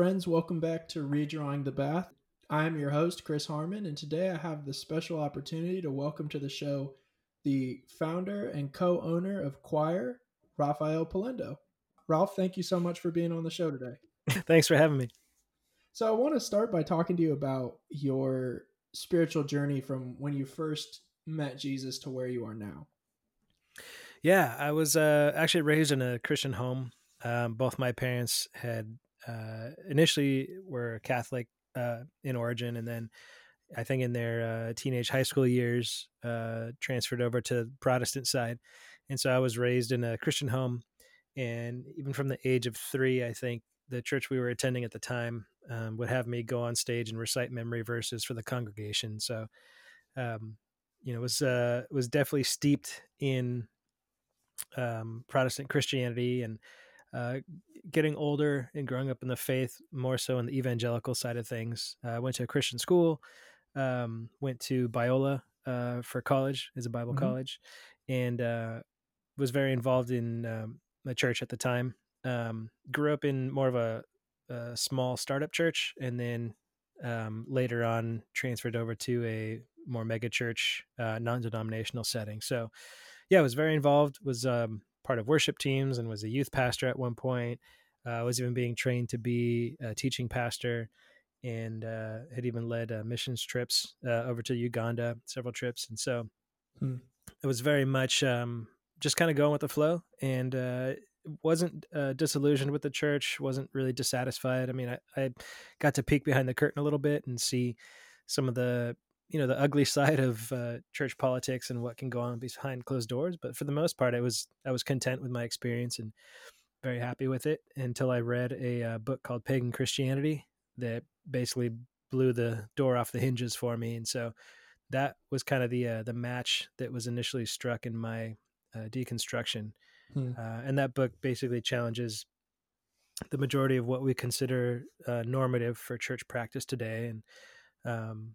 friends. Welcome back to Redrawing the Bath. I'm your host, Chris Harmon, and today I have the special opportunity to welcome to the show the founder and co owner of Quoir, Rafael Polendo. Ralph, thank you so much for being on the show today. Thanks for having me. So, I want to start by talking to you about your spiritual journey from when you first met Jesus to where you are now. Yeah, I was uh, actually raised in a Christian home. Um, both my parents had uh, initially were Catholic uh, in origin, and then I think in their uh, teenage high school years uh, transferred over to Protestant side. And so I was raised in a Christian home, and even from the age of three, I think the church we were attending at the time um, would have me go on stage and recite memory verses for the congregation. So, um, you know, was uh, was definitely steeped in um, Protestant Christianity and uh, getting older and growing up in the faith, more so in the evangelical side of things. I uh, went to a Christian school, um, went to Biola uh, for college as a Bible mm-hmm. college, and uh, was very involved in um, the church at the time. Um, grew up in more of a, a small startup church, and then um, later on transferred over to a more mega church, uh, non-denominational setting. So, yeah, I was very involved. Was um, part of worship teams and was a youth pastor at one point. Uh, I was even being trained to be a teaching pastor and uh, had even led uh, missions trips uh, over to Uganda, several trips. And so hmm. it was very much um, just kind of going with the flow and uh, wasn't uh, disillusioned with the church, wasn't really dissatisfied. I mean, I, I got to peek behind the curtain a little bit and see some of the you know the ugly side of uh, church politics and what can go on behind closed doors but for the most part i was i was content with my experience and very happy with it until i read a uh, book called pagan christianity that basically blew the door off the hinges for me and so that was kind of the uh, the match that was initially struck in my uh, deconstruction hmm. Uh, and that book basically challenges the majority of what we consider uh, normative for church practice today and um,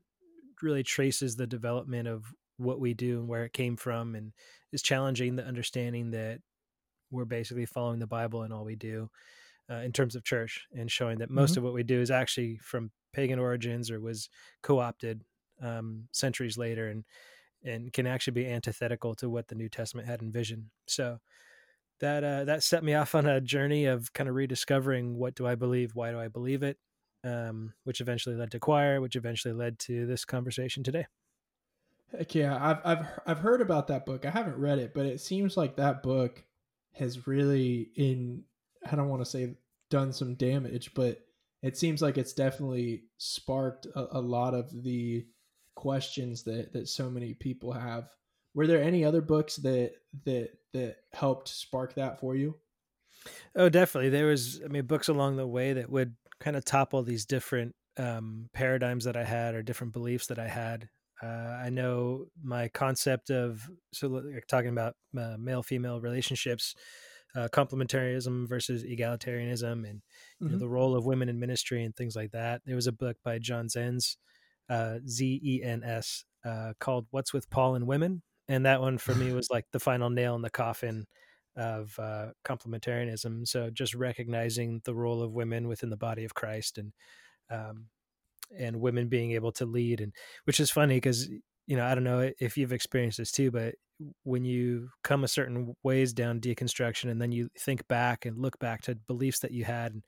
really traces the development of what we do and where it came from and is challenging the understanding that we're basically following the bible in all we do uh, in terms of church and showing that most mm-hmm. of what we do is actually from pagan origins or was co-opted um, centuries later and and can actually be antithetical to what the new testament had envisioned so that uh, that set me off on a journey of kind of rediscovering what do i believe why do i believe it um, which eventually led to quoir, which eventually led to this conversation today. Heck yeah, I've I've I've heard about that book. I haven't read it, but it seems like that book has really in I don't want to say done some damage, but it seems like it's definitely sparked a, a lot of the questions that that so many people have. Were there any other books that that that helped spark that for you? Oh, definitely. There was I mean books along the way that would kind of topple these different um, paradigms that I had or different beliefs that I had. Uh, I know my concept of so like talking about uh, male female relationships, uh, complementarianism versus egalitarianism, and mm-hmm. know, the role of women in ministry and things like that. There was a book by John Zens, uh, Z E N S, uh, called "What's with Paul and Women," and that one for me was like the final nail in the coffin of uh, complementarianism. So just recognizing the role of women within the body of Christ and um, and women being able to lead, and which is funny because you know I don't know if you've experienced this too, but when you come a certain ways down deconstruction, and then you think back and look back to beliefs that you had,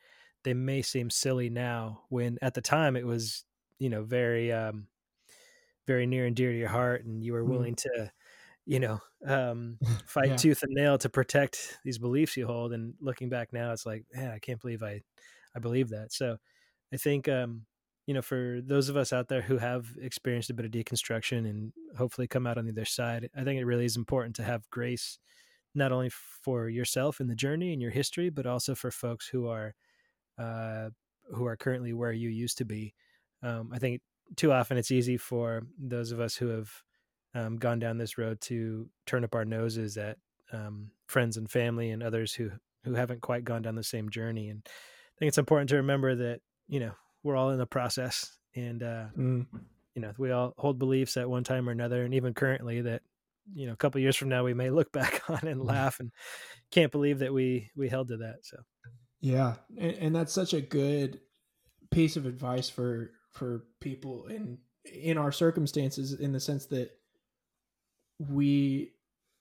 they may seem silly now when at the time it was you know very um, very near and dear to your heart, and you were mm-hmm. willing mm. to you know, um, fight yeah. tooth and nail to protect these beliefs you hold. And looking back now, it's like, man, I can't believe I, I believe that. So I think, um, you know, for those of us out there who have experienced a bit of deconstruction and hopefully come out on the other side, I think it really is important to have grace, not only for yourself in the journey and your history, but also for folks who are, uh, who are currently where you used to be. Um, I think too often it's easy for those of us who have um, gone down this road to turn up our noses at um, friends and family and others who who haven't quite gone down the same journey. And I think it's important to remember that you know we're all in the process, and uh, mm. you know we all hold beliefs at one time or another, and even currently that you know a couple years from now we may look back on and laugh and can't believe that we we held to that. So yeah, and, and that's such a good piece of advice for for people in in our circumstances in the sense that we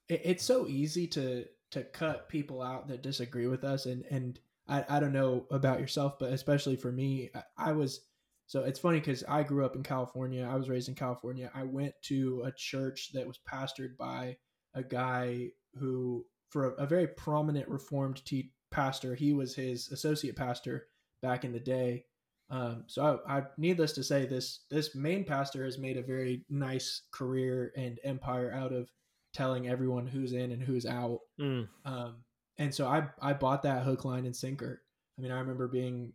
it, it's so easy to to cut people out that disagree with us and and I, I don't know about yourself but especially for me I, I was so it's funny because I grew up in California. I was raised in California. I went to a church that was pastored by a guy who, for a, a very prominent Reformed te- pastor, he was his associate pastor back in the day. Um, so I, I, needless to say, this this main pastor has made a very nice career and empire out of telling everyone who's in and who's out. Mm. Um, and so I I bought that hook, line, and sinker. I mean, I remember being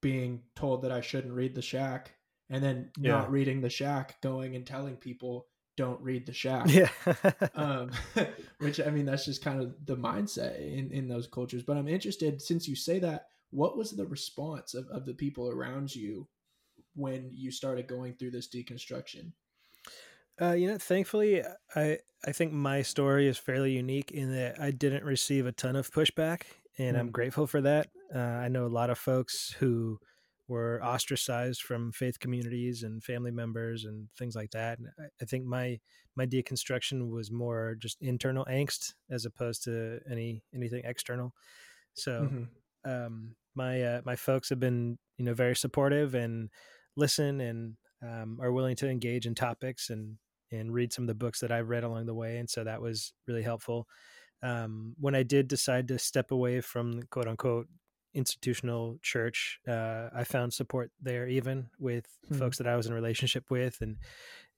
being told that I shouldn't read the shack and then yeah. not reading the shack going and telling people don't read the shack yeah um, which i mean that's just kind of the mindset in in those cultures but i'm interested since you say that what was the response of, of the people around you when you started going through this deconstruction uh, you know thankfully i i think my story is fairly unique in that i didn't receive a ton of pushback and mm. I'm grateful for that. Uh, I know a lot of folks who were ostracized from faith communities and family members and things like that. And I, I think my my deconstruction was more just internal angst as opposed to any anything external. So mm-hmm. um, my uh, my folks have been you know very supportive and listen and um, are willing to engage in topics and and read some of the books that I've read along the way, and so that was really helpful. Um, when I did decide to step away from quote unquote institutional church, uh, I found support there, even with hmm. folks that I was in relationship with, and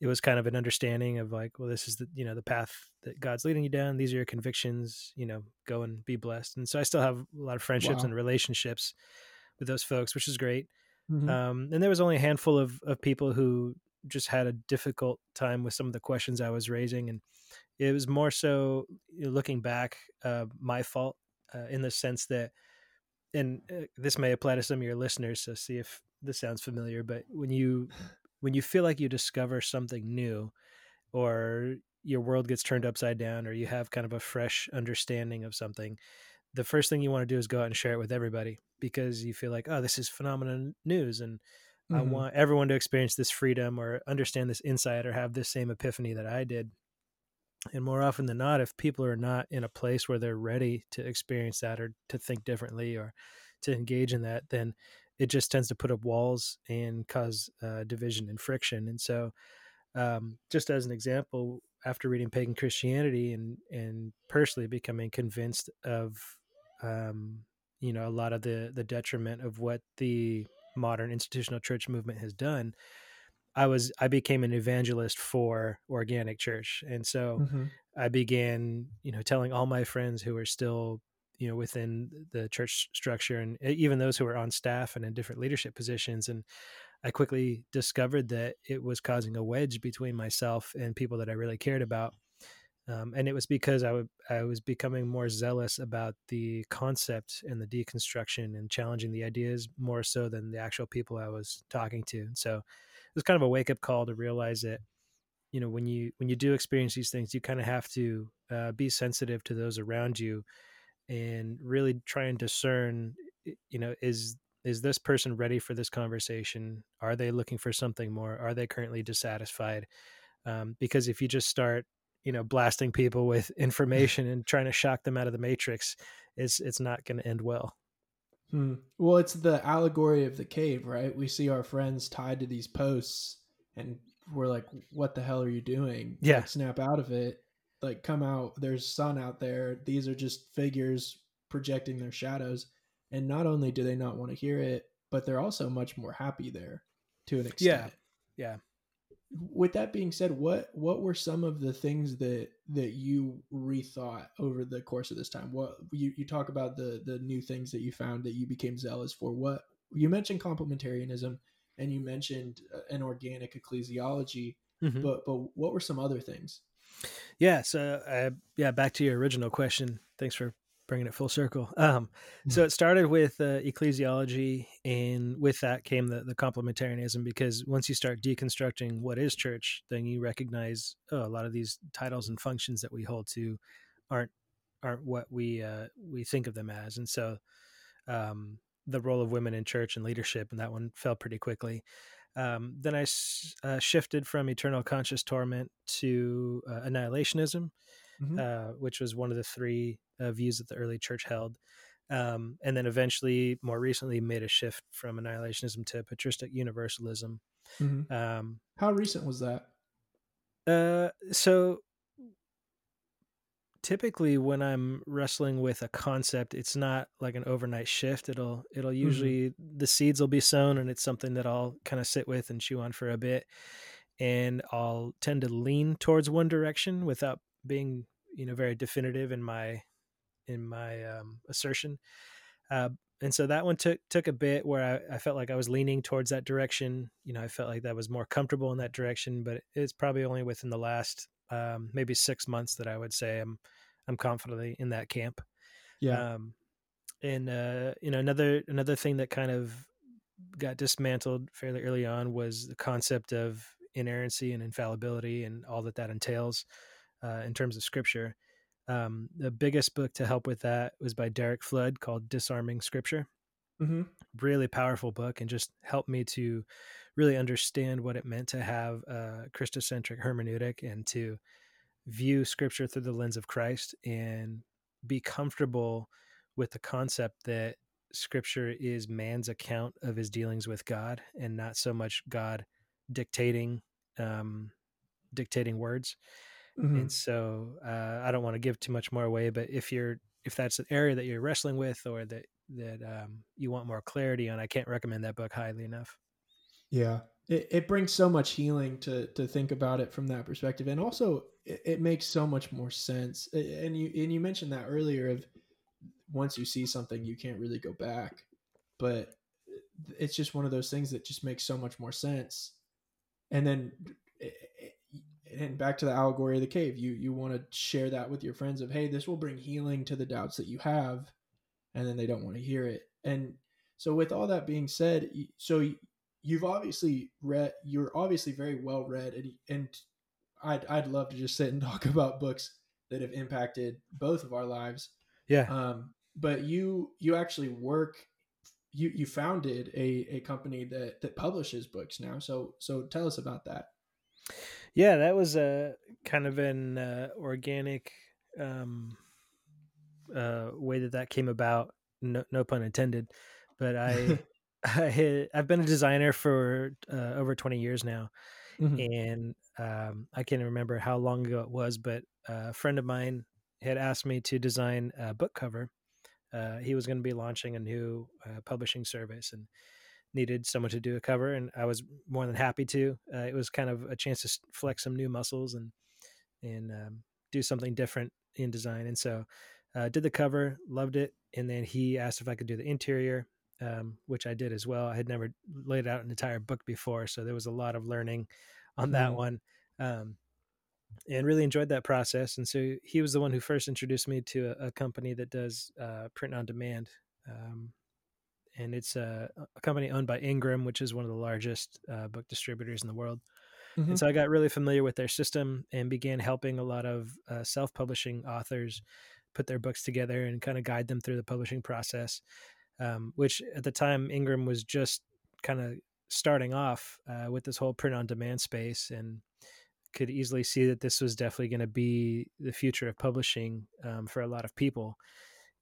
it was kind of an understanding of like, well, this is the you know the path that God's leading you down. These are your convictions. You know, go and be blessed. And so I still have a lot of friendships wow. and relationships with those folks, which is great. Mm-hmm. Um, and there was only a handful of of people who just had a difficult time with some of the questions I was raising, and it was more so you know, looking back uh, my fault uh, in the sense that and uh, this may apply to some of your listeners so see if this sounds familiar but when you when you feel like you discover something new or your world gets turned upside down or you have kind of a fresh understanding of something the first thing you want to do is go out and share it with everybody because you feel like oh this is phenomenal news and mm-hmm. i want everyone to experience this freedom or understand this insight or have this same epiphany that i did and more often than not if people are not in a place where they're ready to experience that or to think differently or to engage in that then it just tends to put up walls and cause uh, division and friction and so um, just as an example after reading pagan christianity and and personally becoming convinced of um, you know a lot of the the detriment of what the modern institutional church movement has done I was I became an evangelist for organic church, and so mm-hmm. I began, you know, telling all my friends who were still, you know, within the church structure, and even those who were on staff and in different leadership positions, and I quickly discovered that it was causing a wedge between myself and people that I really cared about. Um, and it was because I, w- I was becoming more zealous about the concept and the deconstruction and challenging the ideas more so than the actual people I was talking to. So it was kind of a wake up call to realize that you know when you when you do experience these things you kind of have to uh, be sensitive to those around you and really try and discern you know is is this person ready for this conversation are they looking for something more are they currently dissatisfied um, because if you just start you know blasting people with information and trying to shock them out of the matrix it's it's not going to end well Hmm. Well, it's the allegory of the cave, right? We see our friends tied to these posts, and we're like, "What the hell are you doing?" Yeah, like, snap out of it. Like, come out. There's sun out there. These are just figures projecting their shadows. And not only do they not want to hear it, but they're also much more happy there, to an extent. Yeah. Yeah with that being said what what were some of the things that that you rethought over the course of this time what you, you talk about the the new things that you found that you became zealous for what you mentioned complementarianism and you mentioned uh, an organic ecclesiology mm-hmm. but but what were some other things yeah so uh, yeah back to your original question thanks for bringing it full circle. Um, so mm-hmm. it started with uh, ecclesiology, and with that came the, the complementarianism. Because once you start deconstructing what is church, then you recognize oh, a lot of these titles and functions that we hold to aren't aren't what we uh, we think of them as. And so, um, the role of women in church and leadership, and that one fell pretty quickly. Um, then I uh, shifted from eternal conscious torment to uh, annihilationism, mm-hmm. uh, which was one of the three uh, views that the early church held. Um, and then eventually, more recently, made a shift from annihilationism to patristic universalism. Mm-hmm. Um, How recent was that? Uh, so typically when i'm wrestling with a concept it's not like an overnight shift it'll it'll mm-hmm. usually mm-hmm. the seeds will be sown and it's something that i'll kind of sit with and chew on for a bit and i'll tend to lean towards one direction without being you know very definitive in my in my um, assertion uh, and so that one took took a bit where I, I, felt like I was leaning towards that direction. You know, I felt like that was more comfortable in that direction, but it's probably only within the last um, maybe six months that I would say I'm I'm confidently in that camp. Yeah. Um, and uh, you know another another thing that kind of got dismantled fairly early on was the concept of inerrancy and infallibility and all that that entails uh, in terms of scripture. Um, the biggest book to help with that was by Derek Flood called Disarming Scripture. Mm-hmm. Really powerful book and just helped me to really understand what it meant to have a Christocentric hermeneutic and to view scripture through the lens of Christ and be comfortable with the concept that scripture is man's account of his dealings with God and not so much God dictating um, dictating words. Mm-hmm. And so uh, I don't want to give too much more away, but if you're if that's an area that you're wrestling with or that that um, you want more clarity on, I can't recommend that book highly enough. Yeah, it, it brings so much healing to to think about it from that perspective, and also it, it makes so much more sense. And you and you mentioned that earlier of once you see something, you can't really go back, but it's just one of those things that just makes so much more sense. And then eh, eh, eh, and back to the allegory of the cave you you want to share that with your friends of hey this will bring healing to the doubts that you have. And then they don't want to hear it. And so with all that being said so you've obviously read you're obviously very well read and, and I'd, I'd love to just sit and talk about books that have impacted both of our lives yeah um, but you you actually work you you founded a, a company that that publishes books now so so tell us about that yeah, that was a kind of an uh, organic um, uh, way that that came about. No, no pun intended. But I, I had, I've been a designer for uh, over twenty years now, mm-hmm. and um, I can't remember how long ago it was, but a friend of mine had asked me to design a book cover. Uh, he was going to be launching a new uh, publishing service, and needed someone to do a cover, and I was more than happy to. Uh, it was kind of a chance to flex some new muscles and and um, do something different in design. And so, uh, did the cover, loved it, and then he asked if I could do the interior, um, which I did as well. I had never laid out an entire book before, so there was a lot of learning on that mm-hmm. one. Um, and really enjoyed that process. And so he was the one who first introduced me to a, a company that does uh, print on demand. Um, and it's a, a, company owned by Ingram, which is one of the largest uh, book distributors in the world. Mm-hmm. And so I got really familiar with their system and began helping a lot of uh, self publishing authors put their books together and kind of guide them through the publishing process. Um, which at the time Ingram was just kind of starting off uh, with this whole print on demand space and could easily see that this was definitely going to be the future of publishing um, for a lot of people.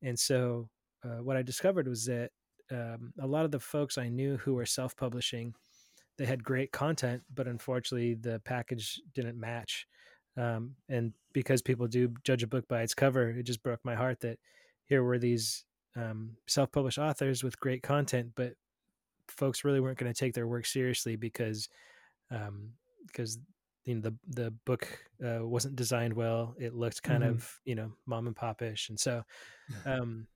And so uh, what I discovered was that um, a lot of the folks I knew who were self publishing, they had great content, but unfortunately the package didn't match. Um, and because people do judge a book by its cover, it just broke my heart that here were these um, self published authors with great content, but folks really weren't going to take their work seriously because um, because you know the the book uh, wasn't designed well. It looked kind mm-hmm. of you know mom and popish, and so um,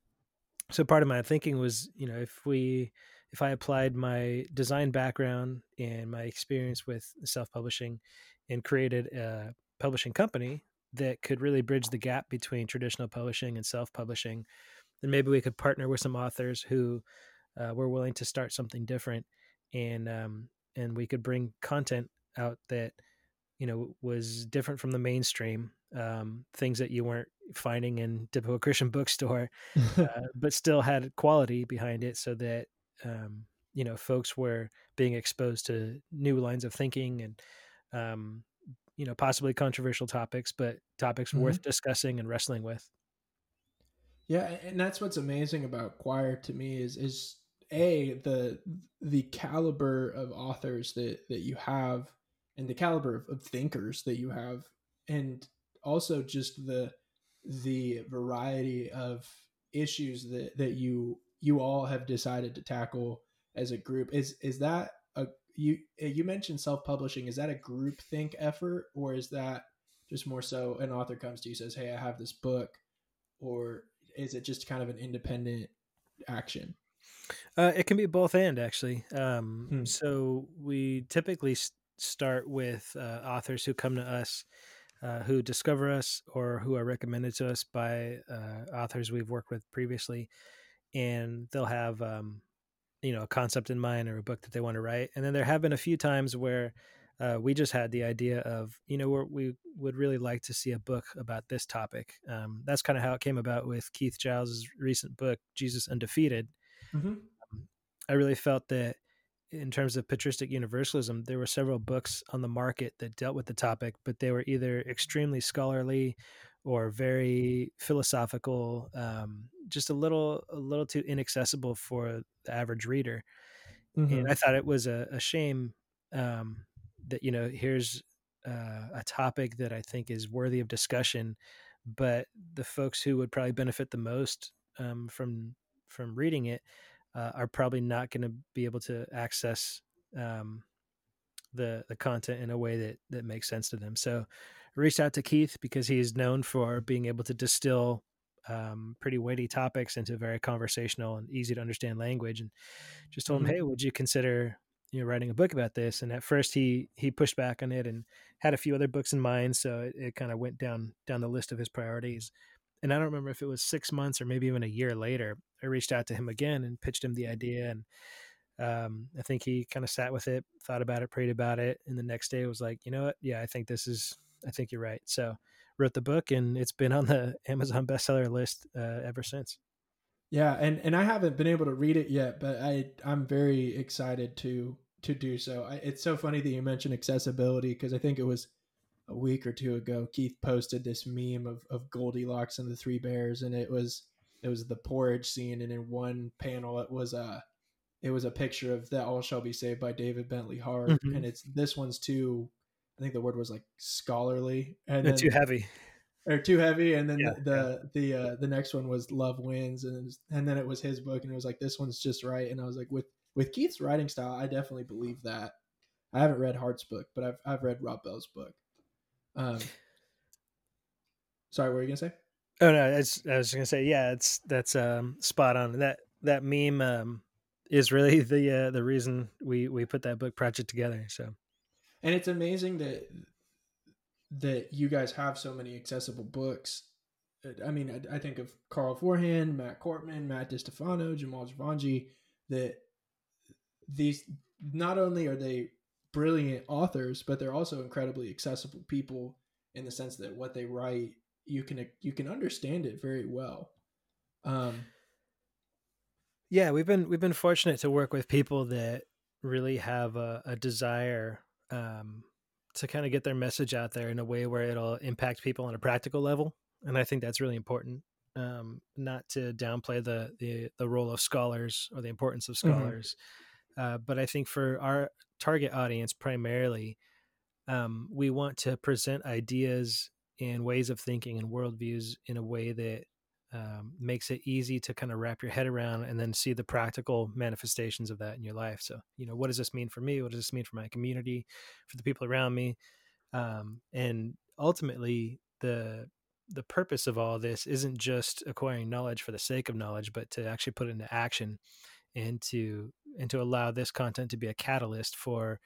so part of my thinking was you know if we if i applied my design background and my experience with self-publishing and created a publishing company that could really bridge the gap between traditional publishing and self-publishing then maybe we could partner with some authors who uh, were willing to start something different and um, and we could bring content out that you know was different from the mainstream um, things that you weren't finding in typical Christian bookstore, uh, but still had quality behind it, so that um, you know folks were being exposed to new lines of thinking and um, you know possibly controversial topics, but topics mm-hmm. worth discussing and wrestling with. Yeah, and that's what's amazing about quoir to me is is a the the caliber of authors that that you have and the caliber of, of thinkers that you have and also just the the variety of issues that that you you all have decided to tackle as a group. Is is that a you eh, you mentioned self-publishing. Is that a group think effort or is that just more so an author comes to you says hey i have this book or is it just kind of an independent action uh, it can be both and actually um, hmm. so we typically start with uh, authors who come to us uh, who discover us or who are recommended to us by uh, authors we've worked with previously, and they'll have um, you know a concept in mind or a book that they want to write. And then there have been a few times where uh, we just had the idea of you know we would really like to see a book about this topic. Um, that's kind of how it came about with Keith Giles' recent book, Jesus Undefeated. Mm-hmm. Um, I really felt that in terms of patristic universalism, there were several books on the market that dealt with the topic, but they were either extremely scholarly or very philosophical, um, just a little a little too inaccessible for the average reader. Mm-hmm. And I thought it was a, a shame um, that you know here's uh, a topic that I think is worthy of discussion, but the folks who would probably benefit the most um, from from reading it uh, are probably not going to be able to access um, the the content in a way that that makes sense to them. So I reached out to Keith because he's known for being able to distill um, pretty weighty topics into very conversational and easy to understand language, and just told mm-hmm. him, "Hey, would you consider you know writing a book about this?" And at first he he pushed back on it and had a few other books in mind, so it, it kind of went down down the list of his priorities and I don't remember if it was six months or maybe even a year later, I reached out to him again and pitched him the idea. And um, I think he kind of sat with it, thought about it, prayed about it. And the next day was like, you know what? Yeah, I think this is, I think you're right. So wrote the book and it's been on the Amazon bestseller list uh, ever since. Yeah. And, and I haven't been able to read it yet, but I, I'm very excited to, to do so. I, it's so funny that you mentioned accessibility because I think it was a week or two ago, Keith posted this meme of, of Goldilocks and the Three Bears, and it was it was the porridge scene, and in one panel it was a it was a picture of that all shall be saved by David Bentley Hart, mm-hmm. and it's this one's too I think the word was like scholarly and then, too heavy or too heavy, and then yeah, the yeah. the uh, the next one was Love Wins, and was, and then it was his book, and it was like this one's just right, and I was like with with Keith's writing style, I definitely believe that. I haven't read Hart's book, but I've I've read Rob Bell's book, um, sorry, what were you gonna say? Oh no, I was, gonna say yeah, it's that's um, spot on. That that meme um, is really the uh, the reason we we put that book project together. So, and it's amazing that that you guys have so many accessible books. I mean, I, I think of Carl Forehand, Matt Cortman, Matt DiStefano, Jamal Jivanjee. That these not only are they brilliant authors, but they're also incredibly accessible people in the sense that what they write you can you can understand it very well. Um, yeah, we've been we've been fortunate to work with people that really have a, a desire um, to kind of get their message out there in a way where it'll impact people on a practical level, and I think that's really important. Um, not to downplay the, the the role of scholars or the importance of mm-hmm. scholars, mm-hmm. Uh, but I think for our target audience primarily, um, we want to present ideas and ways of thinking and worldviews in a way that um, makes it easy to kind of wrap your head around and then see the practical manifestations of that in your life. So, you know, what does this mean for me? What does this mean for my community, for the people around me? Um, and ultimately, the the purpose of all this isn't just acquiring knowledge for the sake of knowledge, but to actually put it into action and to and to allow this content to be a catalyst for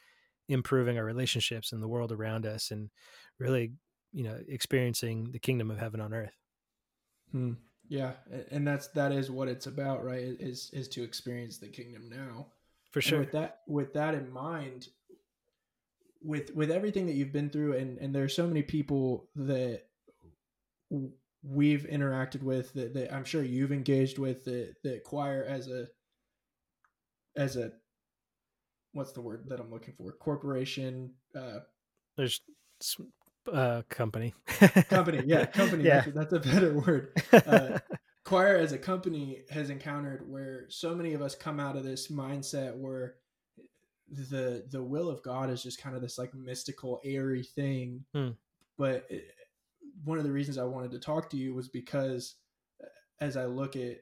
improving our relationships and the world around us and really you know experiencing the kingdom of heaven on earth. Hmm. yeah and that's that is what it's about right is is to experience the kingdom now. For sure and with that with that in mind with with everything that you've been through and and there's so many people that we've interacted with that, that I'm sure you've engaged with the the quoir as a as a what's the word that I'm looking for corporation uh there's uh company company yeah company yeah. That's, that's a better word uh, quoir as a company has encountered where so many of us come out of this mindset where the the will of God is just kind of this like mystical airy thing hmm. but it, one of the reasons I wanted to talk to you was because uh, as I look at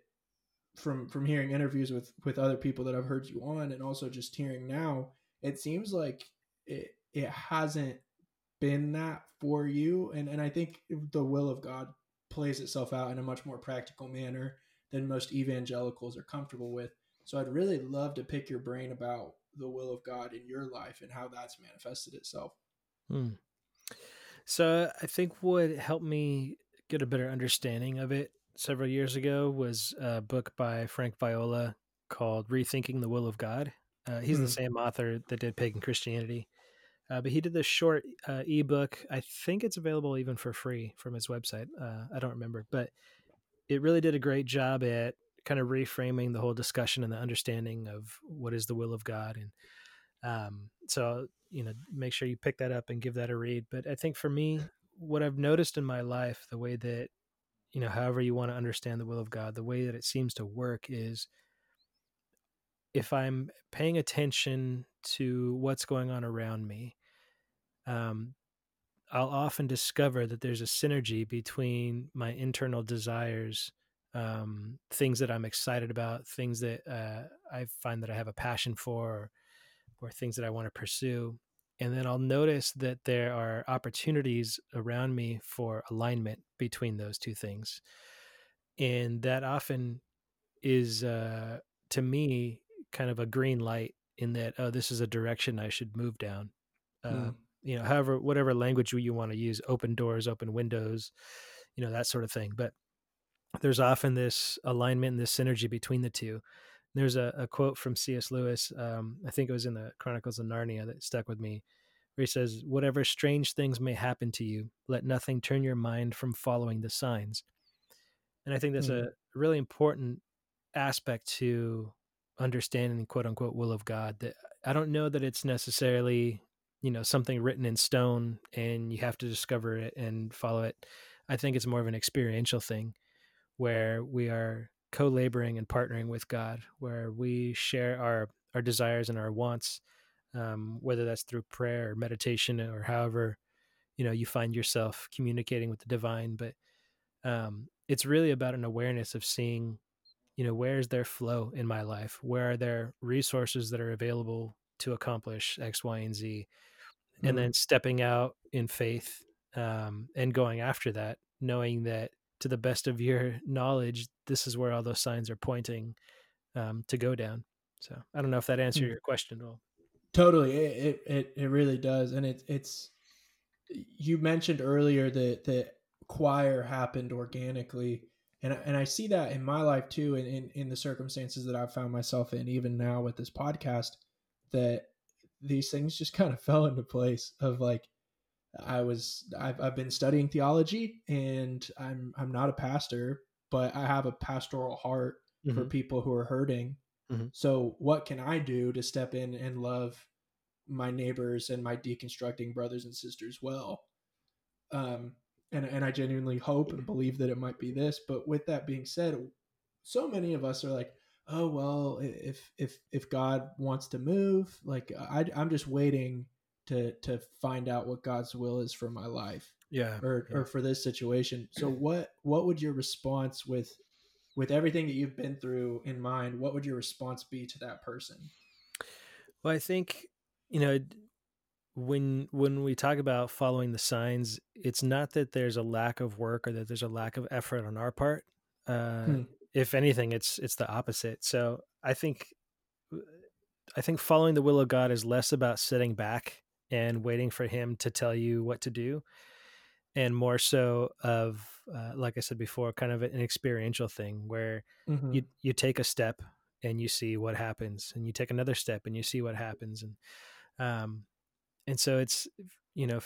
from from hearing interviews with with other people that I've heard you on and also just hearing now, it seems like it it hasn't been that for you and and I think the will of God plays itself out in a much more practical manner than most evangelicals are comfortable with. So I'd really love to pick your brain about the will of God in your life and how that's manifested itself. Hmm. So I think what helped me get a better understanding of it several years ago was a book by Frank Viola called Rethinking the Will of God. Uh, he's mm. the hmm. same author that did Pagan Christianity. Uh, but he did this short uh, ebook. I think it's available even for free from his website. Uh, I don't remember, but it really did a great job at kind of reframing the whole discussion and the understanding of what is the will of God. And um, so, you know, make sure you pick that up and give that a read. But I think for me, what I've noticed in my life, the way that, you know, however you want to understand the will of God, the way that it seems to work is if I'm paying attention to what's going on around me, um, I'll often discover that there's a synergy between my internal desires, um, things that I'm excited about, things that uh, I find that I have a passion for, or, or things that I want to pursue. And then I'll notice that there are opportunities around me for alignment between those two things. And that often is, uh, to me, kind of a green light in that, oh, this is a direction I should move down. Uh, mm you know, however, whatever language you want to use, open doors, open windows, you know, that sort of thing. But there's often this alignment and this synergy between the two. There's a, a quote from C.S. Lewis, um, I think it was in the Chronicles of Narnia that stuck with me, where he says, Whatever strange things may happen to you, let nothing turn your mind from following the signs. And I think that's mm-hmm. a really important aspect to understanding the quote unquote will of God that I don't know that it's necessarily you know something written in stone and you have to discover it and follow it i think it's more of an experiential thing where we are co-laboring and partnering with god where we share our our desires and our wants um, whether that's through prayer or meditation or however you know you find yourself communicating with the divine. But um, it's really about an awareness of seeing you know where's their flow in my life? Where are there resources that are available to accomplish X, Y, and Z, and mm-hmm. then stepping out in faith um, and going after that, knowing that to the best of your knowledge, this is where all those signs are pointing um, to go down. So I don't know if that answered mm-hmm. your question at all. Totally, it, it it really does, and it, it's you mentioned earlier that that quoir happened organically and and I see that in my life too, in, in in the circumstances that I've found myself in, even now with this podcast that these things just kind of fell into place of like I was I've, I've been studying theology and I'm I'm not a pastor but I have a pastoral heart mm-hmm. for people who are hurting mm-hmm. so what can I do to step in and love my neighbors and my deconstructing brothers and sisters well um and and I genuinely hope and believe that it might be this but with that being said so many of us are like oh well if if if god wants to move like I, i'm just waiting to to find out what god's will is for my life yeah or yeah. or for this situation. So what what would your response with with everything that you've been through in mind what would your response be to that person? Well i think you know when when we talk about following the signs it's not that there's a lack of work or that there's a lack of effort on our part. Uh, hmm. if anything it's it's the opposite. So i think i think following the will of god is less about sitting back and waiting for him to tell you what to do and more so of uh, like i said before kind of an experiential thing where mm-hmm. you you take a step and you see what happens and you take another step and you see what happens and um and so it's you know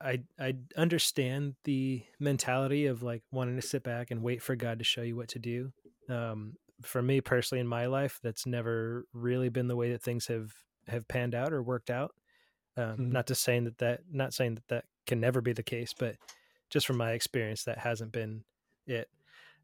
I I understand the mentality of like wanting to sit back and wait for God to show you what to do. Um, for me personally in my life, that's never really been the way that things have have panned out or worked out. Um, mm Not to saying that that not saying that that can never be the case, but just from my experience, that hasn't been it.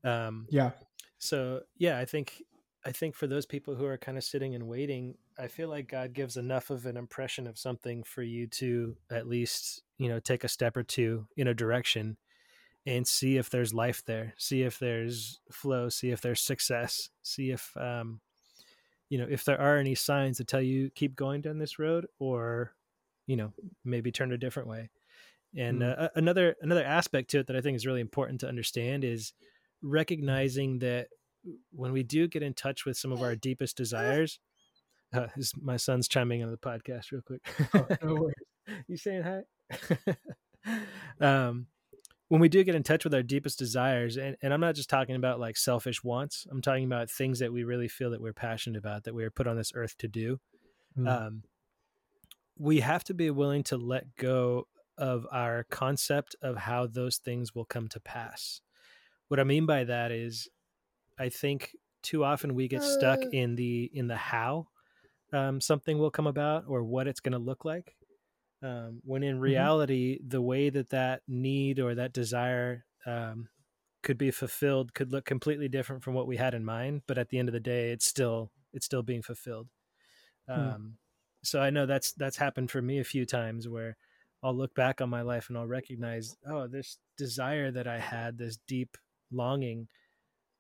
Um, yeah. So yeah, I think I think for those people who are kind of sitting and waiting, I feel like God gives enough of an impression of something for you to at least, you know, take a step or two in a direction and see if there's life there, see if there's flow, see if there's success, see if um you know, if there are any signs that tell you keep going down this road or you know, maybe turn a different way. And mm. uh, another another aspect to it that I think is really important to understand is recognizing that when we do get in touch with some of our deepest desires, uh, is my son's chiming on the podcast real quick. oh, no you saying hi? um, when we do get in touch with our deepest desires, and, and I'm not just talking about like selfish wants, I'm talking about things that we really feel that we're passionate about, that we are put on this earth to do. Mm. Um, we have to be willing to let go of our concept of how those things will come to pass. What I mean by that is I think too often we get stuck uh. in the in the how um, something will come about or what it's going to look like. Um, when in mm-hmm. reality, mm-hmm. the way that that need or that desire um, could be fulfilled could look completely different from what we had in mind. But at the end of the day, it's still it's still being fulfilled. Mm. So I know that's that's happened for me a few times where I'll look back on my life and I'll recognize, oh, this desire that I had, this deep longing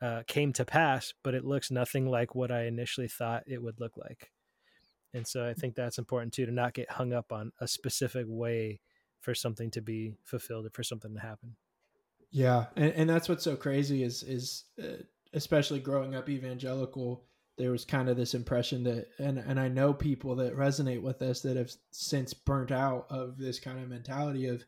uh, came to pass, but it looks nothing like what I initially thought it would look like. And so I think that's important too to not get hung up on a specific way for something to be fulfilled or for something to happen. Yeah, and, and that's what's so crazy is is uh, especially growing up evangelical, there was kind of this impression that, and and I know people that resonate with this that have since burnt out of this kind of mentality of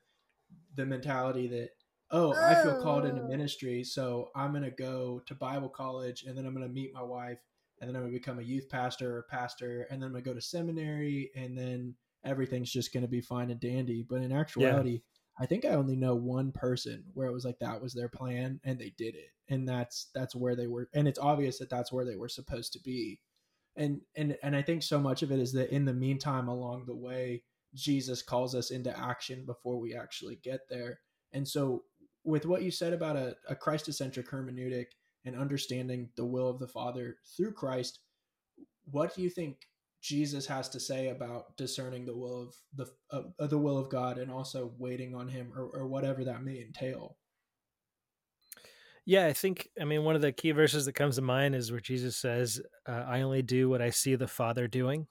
the mentality that oh, I feel called into oh. ministry, so I'm going to go to Bible college and then I'm going to meet my wife and then I'm going to become a youth pastor or pastor and then I'm going to go to seminary and then everything's just going to be fine and dandy. But in actuality, yeah. I think I only know one person where it was like that was their plan and they did it. And that's that's where they were and it's obvious that that's where they were supposed to be. And and and I think so much of it is that in the meantime along the way Jesus calls us into action before we actually get there. And so with what you said about a, a hermeneutic and understanding the will of the Father through Christ, what do you think Jesus has to say about discerning the will of the uh, the will of God and also waiting on Him, or, or whatever that may entail? Yeah, I think I mean one of the key verses that comes to mind is where Jesus says, uh, "I only do what I see the Father doing,"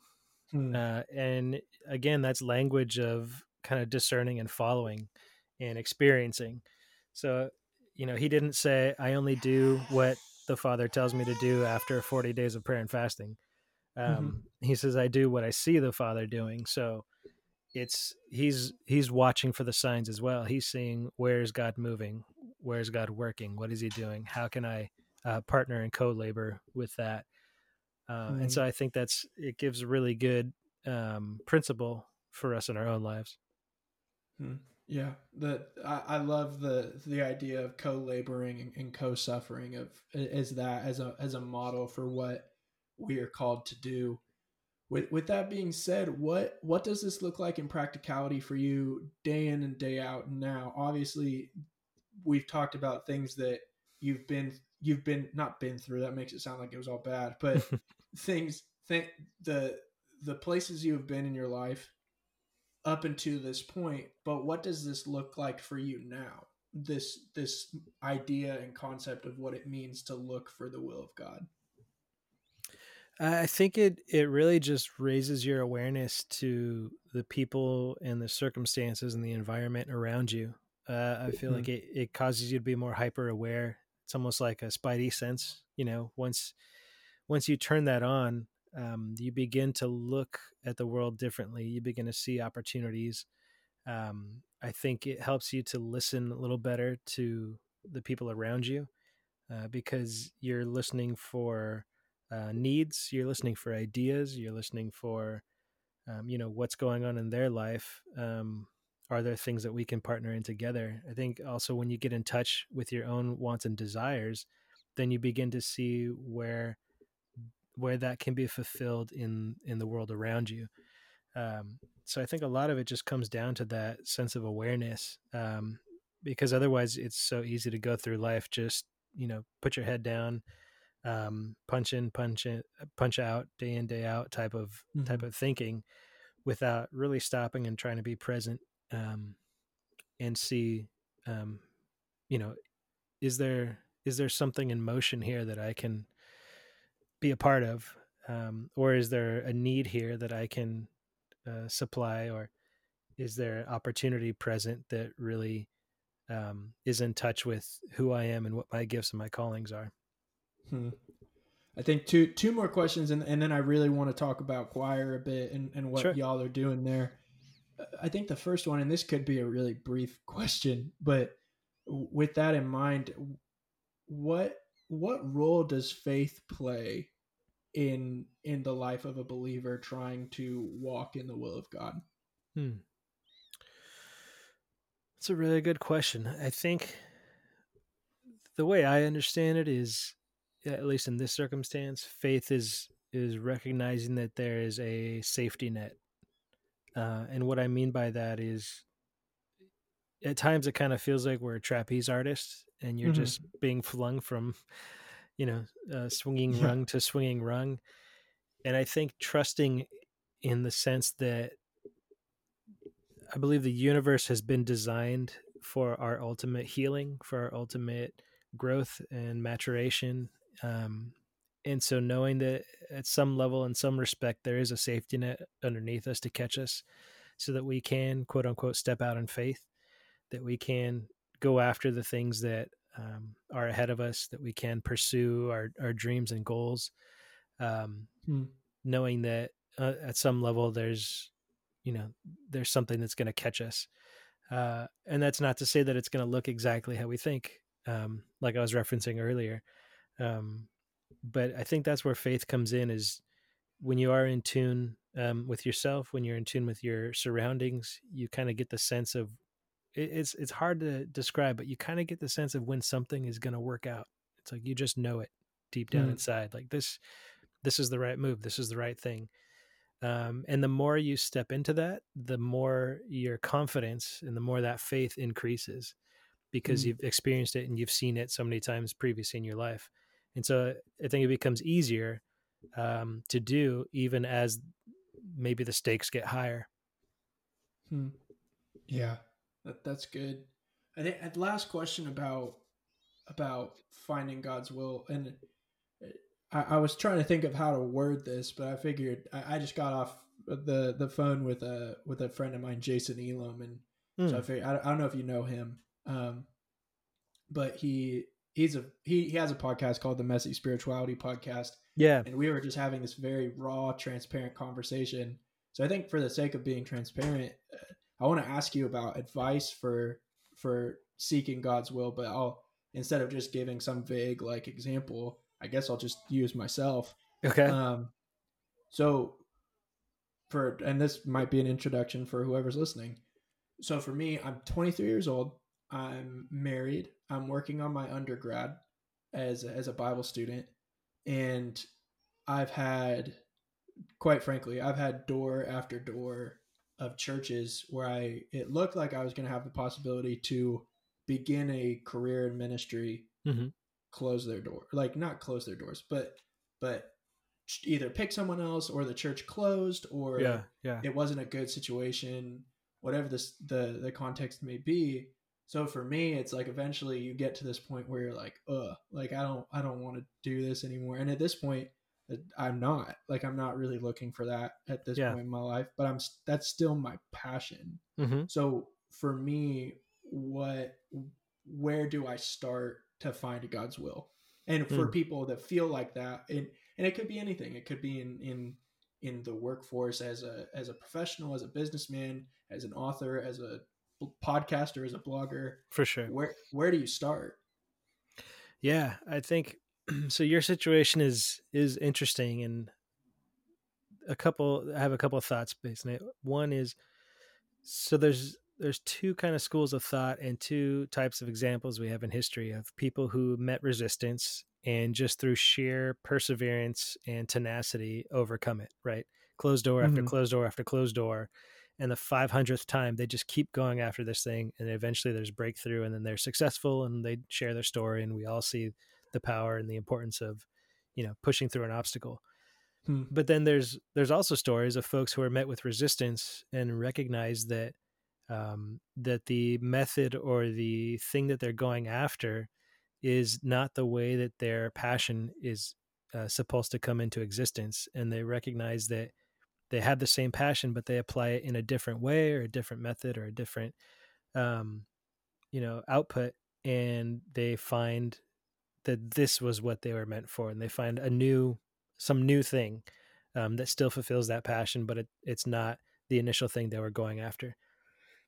hmm. uh, and again, that's language of kind of discerning and following and experiencing. So, you know, he didn't say, I only do what the Father tells me to do after 40 days of prayer and fasting. Um, mm-hmm. He says, I do what I see the Father doing. So it's, he's, he's watching for the signs as well. He's seeing where is God moving? Where is God working? What is he doing? How can I uh, partner and co labor with that? Uh, mm-hmm. And so I think that's, it gives a really good um, principle for us in our own lives. Hmm. Yeah, the I, I love the the idea of co-laboring and, and co-suffering of as that as a as a model for what we are called to do. With with that being said, what what does this look like in practicality for you day in and day out now? Obviously, we've talked about things that you've been you've been not been through. That makes it sound like it was all bad, but things th- the the places you have been in your life up until this point but what does this look like for you now this this idea and concept of what it means to look for the will of god i think it it really just raises your awareness to the people and the circumstances and the environment around you uh, i feel mm-hmm. like it, it causes you to be more hyper aware it's almost like a spidey sense you know once once you turn that on um, you begin to look at the world differently. You begin to see opportunities. Um, I think it helps you to listen a little better to the people around you uh, because you're listening for uh, needs, you're listening for ideas, you're listening for, um, you know, what's going on in their life. Um, are there things that we can partner in together i think also when you get in touch with your own wants and desires then you begin to see where where that can be fulfilled in in the world around you um, so i think a lot of it just comes down to that sense of awareness um, because otherwise it's so easy to go through life just you know put your head down um, punch in punch in punch out day in day out type of mm-hmm. type of thinking without really stopping and trying to be present um, and see um, you know is there is there something in motion here that i can be a part of um, or is there a need here that i can uh, supply or is there opportunity present that really um, is in touch with who i am and what my gifts and my callings are hmm. i think two two more questions and, and then i really want to talk about Quoir a bit and, and what sure. y'all are doing there uh, i think the first one and this could be a really brief question but with that in mind what what role does faith play in in the life of a believer trying to walk in the will of God? Hmm. It's a really good question. I think the way I understand it is, at least in this circumstance, faith is is recognizing that there is a safety net, uh, and what I mean by that is, at times it kind of feels like we're a trapeze artist, and you're mm-hmm. just being flung from you know uh, swinging rung to swinging rung. And i think trusting in the sense that i believe the universe has been designed for our ultimate healing for our ultimate growth and maturation um, and so knowing that at some level in some respect there is a safety net underneath us to catch us so that we can quote unquote step out in faith that we can go after the things that um, are ahead of us, that we can pursue our, our dreams and goals, um, hmm. knowing that uh, at some level there's, you know, there's something that's going to catch us. Uh, and that's not to say that it's going to look exactly how we think, um, like I was referencing earlier. Um, but I think that's where faith comes in is when you are in tune um, with yourself, when you're in tune with your surroundings, you kind of get the sense of it's it's hard to describe, but you kind of get the sense of when something is going to work out. It's like you just know it deep down mm. inside, like this this is the right move, this is the right thing. Um, and the more you step into that, the more your confidence and the more that faith increases because mm. you've experienced it and you've seen it so many times previously in your life. And so I think it becomes easier um, to do even as maybe the stakes get higher. Hmm. Yeah. That that's good. I think at last question about about finding God's will, and I, I, was trying to think of how to word this, but I figured I, I, just got off the the phone with a with a friend of mine, Jason Elam, and so I hmm. figured I, I, don't know if you know him, um, but he he's a he he has a podcast called the Messy Spirituality Podcast. Yeah, and we were just having this very raw, transparent conversation. So I think for the sake of being transparent, uh, I want to ask you about advice for for seeking God's will, but I'll instead of just giving some vague like example, I guess I'll just use myself. Okay. Um so for and this might be an introduction for whoever's listening. So for me, I'm 23 years old. I'm married. I'm working on my undergrad as a, as a Bible student and I've had quite frankly, I've had door after door of churches where I it looked like I was going to have the possibility to begin a career in ministry, mm-hmm. close their door, like not close their doors, but but either pick someone else or the church closed or yeah, yeah. it wasn't a good situation, whatever this the the context may be. So for me, it's like eventually you get to this point where you're like, uh, like I don't I don't want to do this anymore. And at this point, I'm not like I'm not really looking for that at this yeah. point in my life, but I'm that's still my passion. Mm-hmm. So for me, what where do I start to find God's will? And for mm. people that feel like that, and and it could be anything. It could be in in in the workforce as a as a professional, as a businessman, as an author, as a podcaster, as a blogger. For sure. Where where do you start? Yeah, I think so your situation is is interesting and a couple I have a couple of thoughts based on it. One is so there's there's two kind of schools of thought and two types of examples we have in history of people who met resistance and just through sheer perseverance and tenacity overcome it right closed door after mm-hmm. closed door after closed door and the 500th time they just keep going after this thing and eventually there's breakthrough and then they're successful and they share their story and we all see the power and the importance of you know pushing through an obstacle hmm. but then there's there's also stories of folks who are met with resistance and recognize that um, that the method or the thing that they're going after is not the way that their passion is uh, supposed to come into existence and they recognize that they have the same passion but they apply it in a different way or a different method or a different um, you know output and they find that this was what they were meant for and they find a new some new thing um, that still fulfills that passion but it, it's not the initial thing they were going after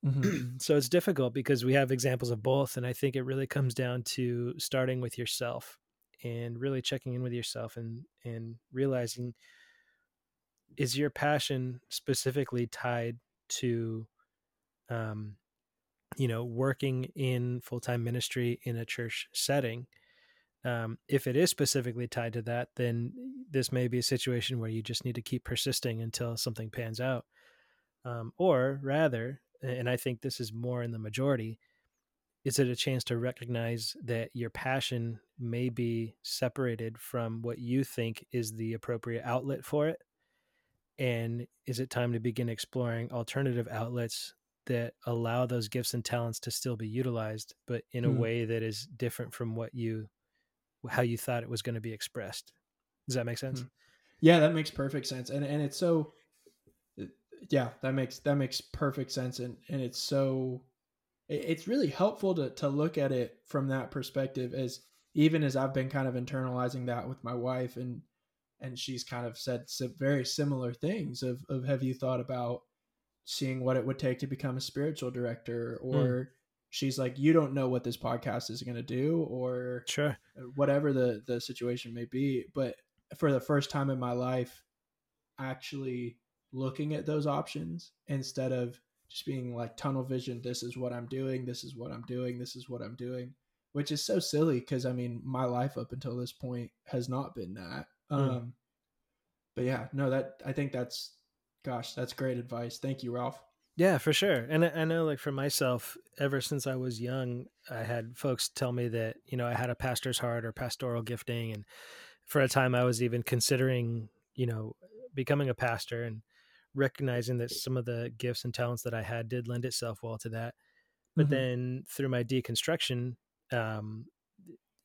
mm-hmm. so it's difficult because we have examples of both and i think it really comes down to starting with yourself and really checking in with yourself and and realizing is your passion specifically tied to um you know working in full-time ministry in a church setting? Um, if it is specifically tied to that then this may be a situation where you just need to keep persisting until something pans out. Um, or rather and i think this is more in the majority is it a chance to recognize that your passion may be separated from what you think is the appropriate outlet for it and is it time to begin exploring alternative outlets that allow those gifts and talents to still be utilized but in a mm. way that is different from what you how you thought it was going to be expressed does that make sense mm. yeah that makes perfect sense and and it's so uh, yeah that makes that makes perfect sense and and it's so it's really helpful to to look at it from that perspective as even as I've been kind of internalizing that with my wife and and she's kind of said some very similar things of, of have you thought about seeing what it would take to become a spiritual director hmm. or mm. she's like you don't know what this podcast is going to do or sure whatever the the situation may be but for the first time in my life actually looking at those options instead of just being like tunnel vision this is what i'm doing this is what i'm doing this is what i'm doing which is so silly because i mean my life up until this point has not been that. Um, mm. but yeah, no, that I think that's, gosh, that's great advice. Thank you, Ralph. Yeah, for sure. And I know, like for myself, ever since I was young, I had folks tell me that you know I had a pastor's heart or pastoral gifting, and for a time I was even considering, you know, becoming a pastor and recognizing that some of the gifts and talents that I had did lend itself well to that. But mm-hmm. then through my deconstruction, um,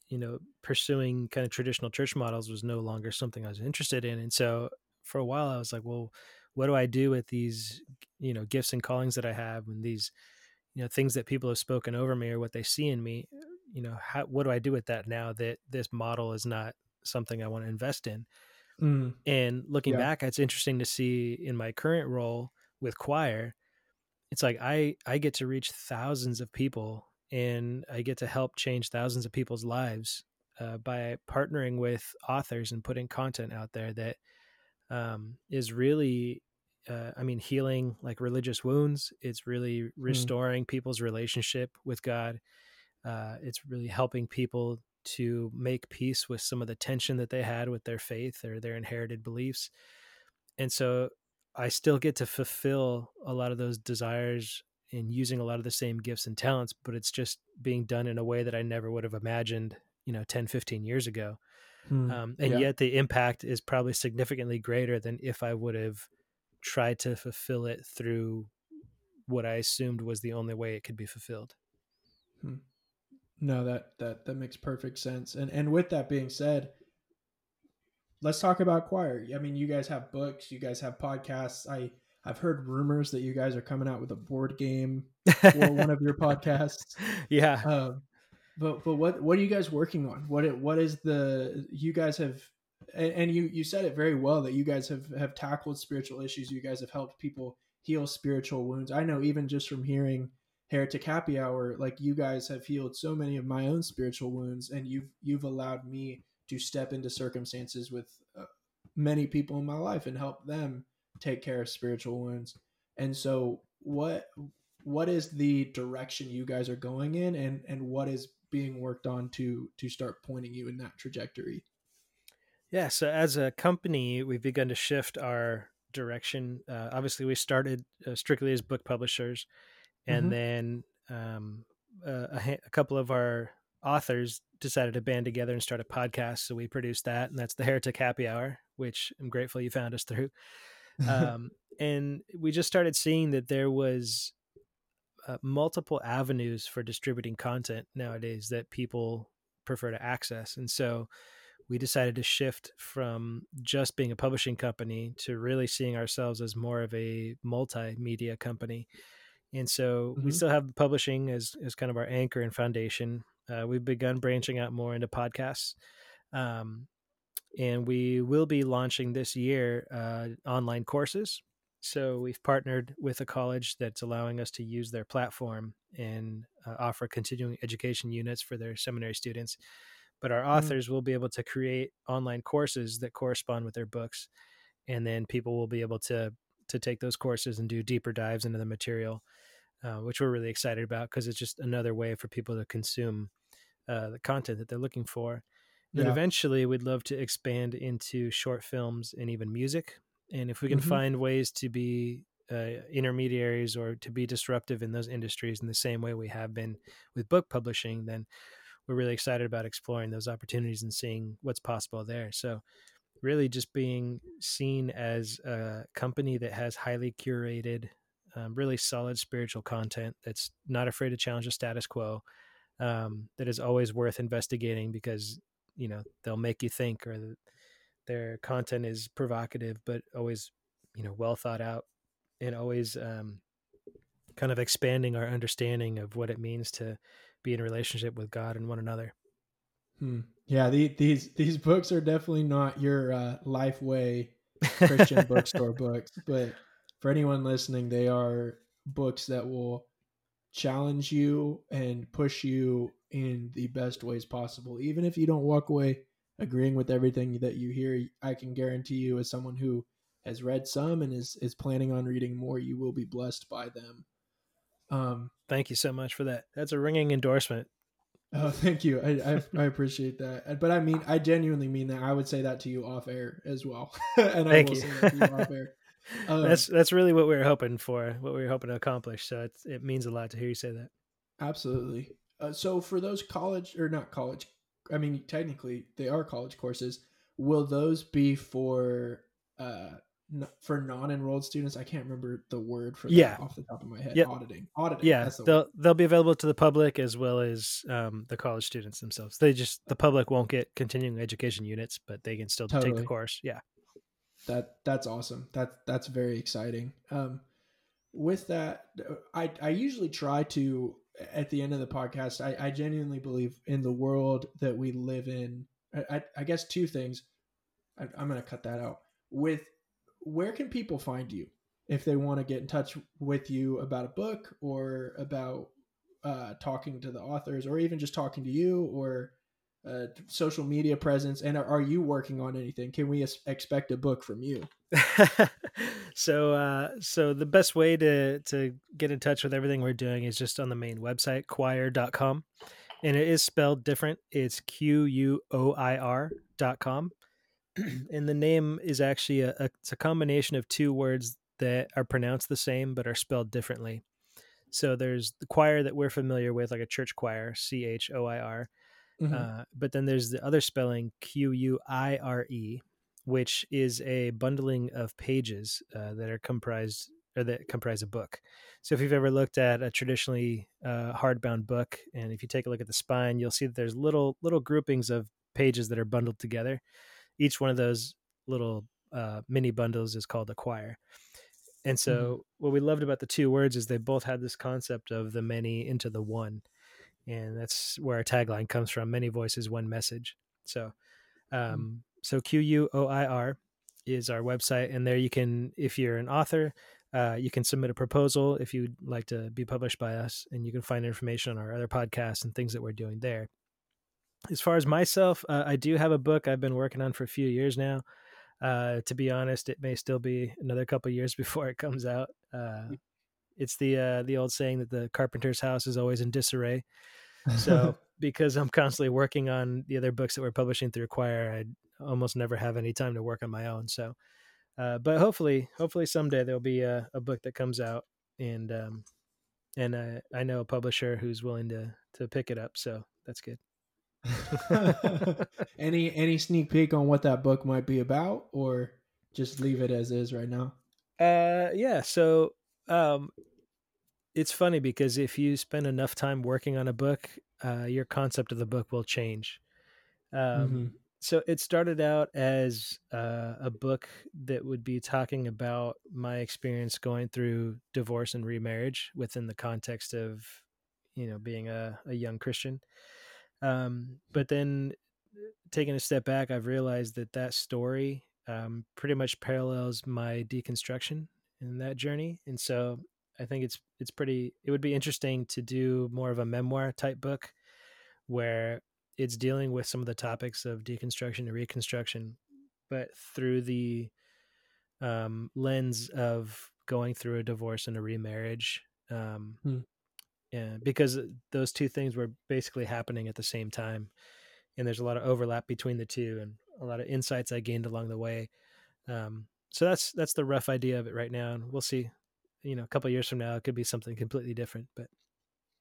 you know, pursuing kind of traditional church models was no longer something I was interested in. And so for a while I was like, well, what do I do with these, you know, gifts and callings that I have and these, you know, things that people have spoken over me or what they see in me, you know, how, what do I do with that now that this model is not something I want to invest in? Mm. And looking yeah. back, it's interesting to see in my current role with Quoir, it's like I I get to reach thousands of people and I get to help change thousands of people's lives uh, by partnering with authors and putting content out there that um, is really, uh, I mean, healing like religious wounds. It's really hmm. restoring mm. people's relationship with God. Uh, it's really helping people to make peace with some of the tension that they had with their faith or their inherited beliefs. And so I still get to fulfill a lot of those desires and using a lot of the same gifts and talents, but it's just being done in a way that I never would have imagined, you know, 10, 15 years ago. Hmm. Um, and yeah. yet the impact is probably significantly greater than if I would have tried to fulfill it through what I assumed was the only way it could be fulfilled. Hmm. No, that that that makes perfect sense. And and with that being said, let's talk about Quoir. I mean, you guys have books, you guys have podcasts. I I've heard rumors that you guys are coming out with a board game for one of your podcasts. Yeah. Um, but but what what are you guys working on? What what is the you guys have and, and you you said it very well that you guys have have tackled spiritual issues. You guys have helped people heal spiritual wounds. I know even just from hearing Heretic Happy Hour, like you guys have healed so many of my own spiritual wounds, and you've you've allowed me to step into circumstances with uh, many people in my life and help them take care of spiritual wounds. And so what what is the direction you guys are going in and and what is being worked on to to start pointing you in that trajectory? Yeah so as a company we've begun to shift our direction. Uh, obviously we started uh, strictly as book publishers. And mm-hmm. then um, uh, a, a, couple of our authors decided to band together and start a podcast. So we produced that and that's the heretic happy hour which i'm grateful you found us through um, and we just started seeing that there was uh, multiple avenues for distributing content nowadays that people prefer to access. And so we decided to shift from just being a publishing company to really seeing ourselves as more of a multimedia company. And so mm-hmm. we still have publishing as, as kind of our anchor and foundation. Uh, we've begun branching out more into podcasts. Um, and we will be launching this year uh, online courses so we've partnered with a college that's allowing us to use their platform and uh, offer continuing education units for their seminary students. But our mm-hmm. authors mm-hmm. will be able to create online courses that correspond with their books, and then people will be able to to take those courses and do deeper dives into the material, uh, which we're really excited about because it's just another way for people to consume uh, the content that they're looking for. And yeah. eventually, we'd love to expand into short films and even music and if we can mm-hmm. find ways to be uh, intermediaries or to be disruptive in those industries in the same way we have been with book publishing, then we're really excited about exploring those opportunities and seeing what's possible there. So, really, just being seen as a company that has highly curated, um, really solid spiritual content that's not afraid to challenge the status quo, um, that is always worth investigating because you know they'll make you think or their content is provocative, but always, you know, well thought out and always um, kind of expanding our understanding of what it means to be in relationship with God and one another. Hmm. Yeah, the, these these books are definitely not your uh, Lifeway Christian bookstore books, but for anyone listening, they are books that will challenge you and push you in the best ways possible. Even if you don't walk away agreeing with everything that you hear, I can guarantee you, as someone who has read some and is is planning on reading more, you will be blessed by them. Um, thank you so much for that. That's a ringing endorsement. Oh, thank you. I, I, I appreciate that. But I mean, I genuinely mean that. I would say that to you off air as well. and thank I will you. say that to you off air. Um, that's that's really what we were hoping for, what we were hoping to accomplish. So it's, it means a lot to hear you say that. Absolutely. Uh, so for those college or not college, I mean, technically they are college courses. Will those be for uh for non-enrolled students? I can't remember the word for that yeah. off the top of my head. Yep. Auditing, auditing. Yeah, the they'll word. they'll be available to the public as well as um, the college students themselves. They just the public won't get continuing education units, but they can still totally. take the course. Yeah, that that's awesome. That that's very exciting. Um, with that, I I usually try to at the end of the podcast, I, I genuinely believe in the world that we live in. I, I, I guess two things. I, I'm going to cut that out. With where can people find you if they want to get in touch with you about a book or about uh, talking to the authors or even just talking to you or uh, social media presence and are, are, you working on anything? Can we expect a book from you? So uh, so the best way to to get in touch with everything we're doing is just on the main website quoir.com and it is spelled different. It's q-u-o-i-r dot com. And the name is actually a, a, it's a combination of two words that are pronounced the same but are spelled differently. So there's the choir that we're familiar with like a church choir c-h-o-i-r Mm-hmm. Uh, but then there's the other spelling, Q U I R E, which is a bundling of pages uh, that are comprised or that comprise a book. So if you've ever looked at a traditionally uh, hardbound book, and if you take a look at the spine, you'll see that there's little little groupings of pages that are bundled together. Each one of those little uh, mini bundles is called a quire. And so, mm-hmm. what we loved about the two words is they both had this concept of the many into the one and that's where our tagline comes from many voices one message so hmm. um mm. so q-u-o-i-r is our website and there you can if you're an author uh, you can submit a proposal if you'd like to be published by us and you can find information on our other podcasts and things that we're doing there as far as myself uh, i do have a book i've been working on for a few years now uh, to be honest it may still be another couple years before it comes out uh, it's the uh, the old saying that the carpenter's house is always in disarray. So because I'm constantly working on the other books that we're publishing through Quoir, I almost never have any time to work on my own. So, uh, but hopefully, hopefully someday there'll be a, a book that comes out, and um, and uh, I know a publisher who's willing to to pick it up. So that's good. any any sneak peek on what that book might be about, or just leave it as is right now? Uh, yeah. So, um, it's funny because if you spend enough time working on a book, uh, your concept of the book will change. Um, mm-hmm. So it started out as uh, a book that would be talking about my experience going through divorce and remarriage within the context of, you know, being a, a young Christian. Um, but then taking a step back, I've realized that that story um, pretty much parallels my deconstruction in that journey, and so I think it's it's pretty. It would be interesting to do more of a memoir type book, where it's dealing with some of the topics of deconstruction and reconstruction, but through the um, lens of going through a divorce and a remarriage. Um, hmm. Yeah, because those two things were basically happening at the same time, and there's a lot of overlap between the two, and a lot of insights I gained along the way. Um, so that's that's the rough idea of it right now, and we'll see. You know, a couple years from now, it could be something completely different. But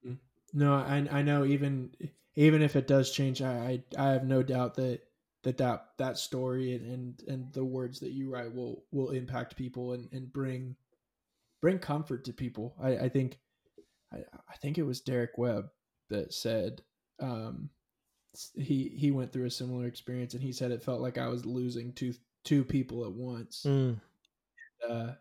mm. no, I I know even even if it does change, I I, I have no doubt that that that that story and, and and the words that you write will will impact people and and bring bring comfort to people. I I think I, I think it was Derek Webb that said um, he he went through a similar experience and he said it felt like I was losing two two people at once. Mm. Uh,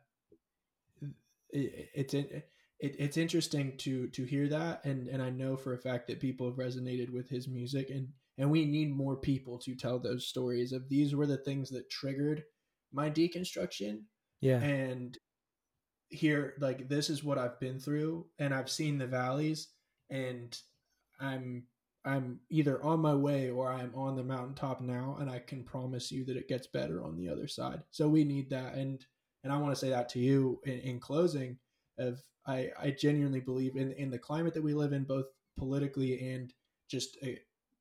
it, it's it, it's interesting to to hear that and and I know for a fact that people have resonated with his music and and we need more people to tell those stories of these were the things that triggered my deconstruction. Yeah. And here like this is what I've been through and I've seen the valleys and I'm I'm either on my way or I'm on the mountaintop now and I can promise you that it gets better on the other side. So we need that and and I want to say that to you in, in closing of I I genuinely believe in in the climate that we live in both politically and just a, uh,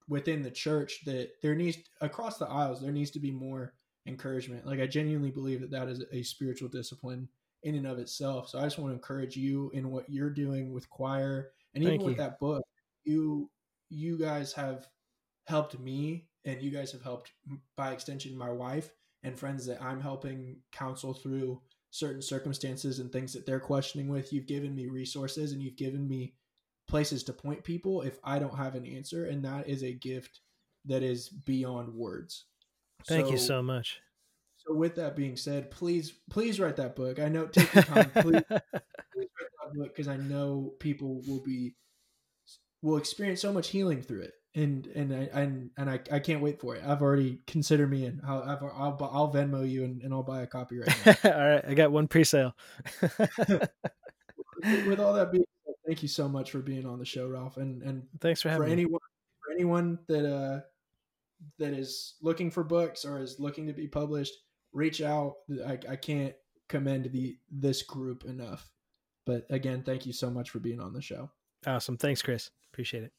within the church that there needs across the aisles there needs to be more encouragement. Like I genuinely believe that that is a spiritual discipline in and of itself. So I just want to encourage you in what you're doing with Quoir and even with that book. You you guys have helped me and you guys have helped by extension my wife and friends that I'm helping counsel through certain circumstances and things that they're questioning with. You've given me resources and you've given me places to point people if I don't have an answer and that is a gift that is beyond words. Thank so, you so much. So with that being said, please please write that book. I know take your time. please, please write that book because I know people will be will experience so much healing through it. And and I and, and I, I can't wait for it. I've already considered me in. I'll I'll, I'll, I'll Venmo you and, and I'll buy a copy right now. all right, I got one pre-sale. with all that being said, thank you so much for being on the show, Ralph. And and thanks for having for me. anyone for anyone that uh that is looking for books or is looking to be published, reach out. I, I can't commend the this group enough. But again, thank you so much for being on the show. Awesome. Thanks, Chris. Appreciate it.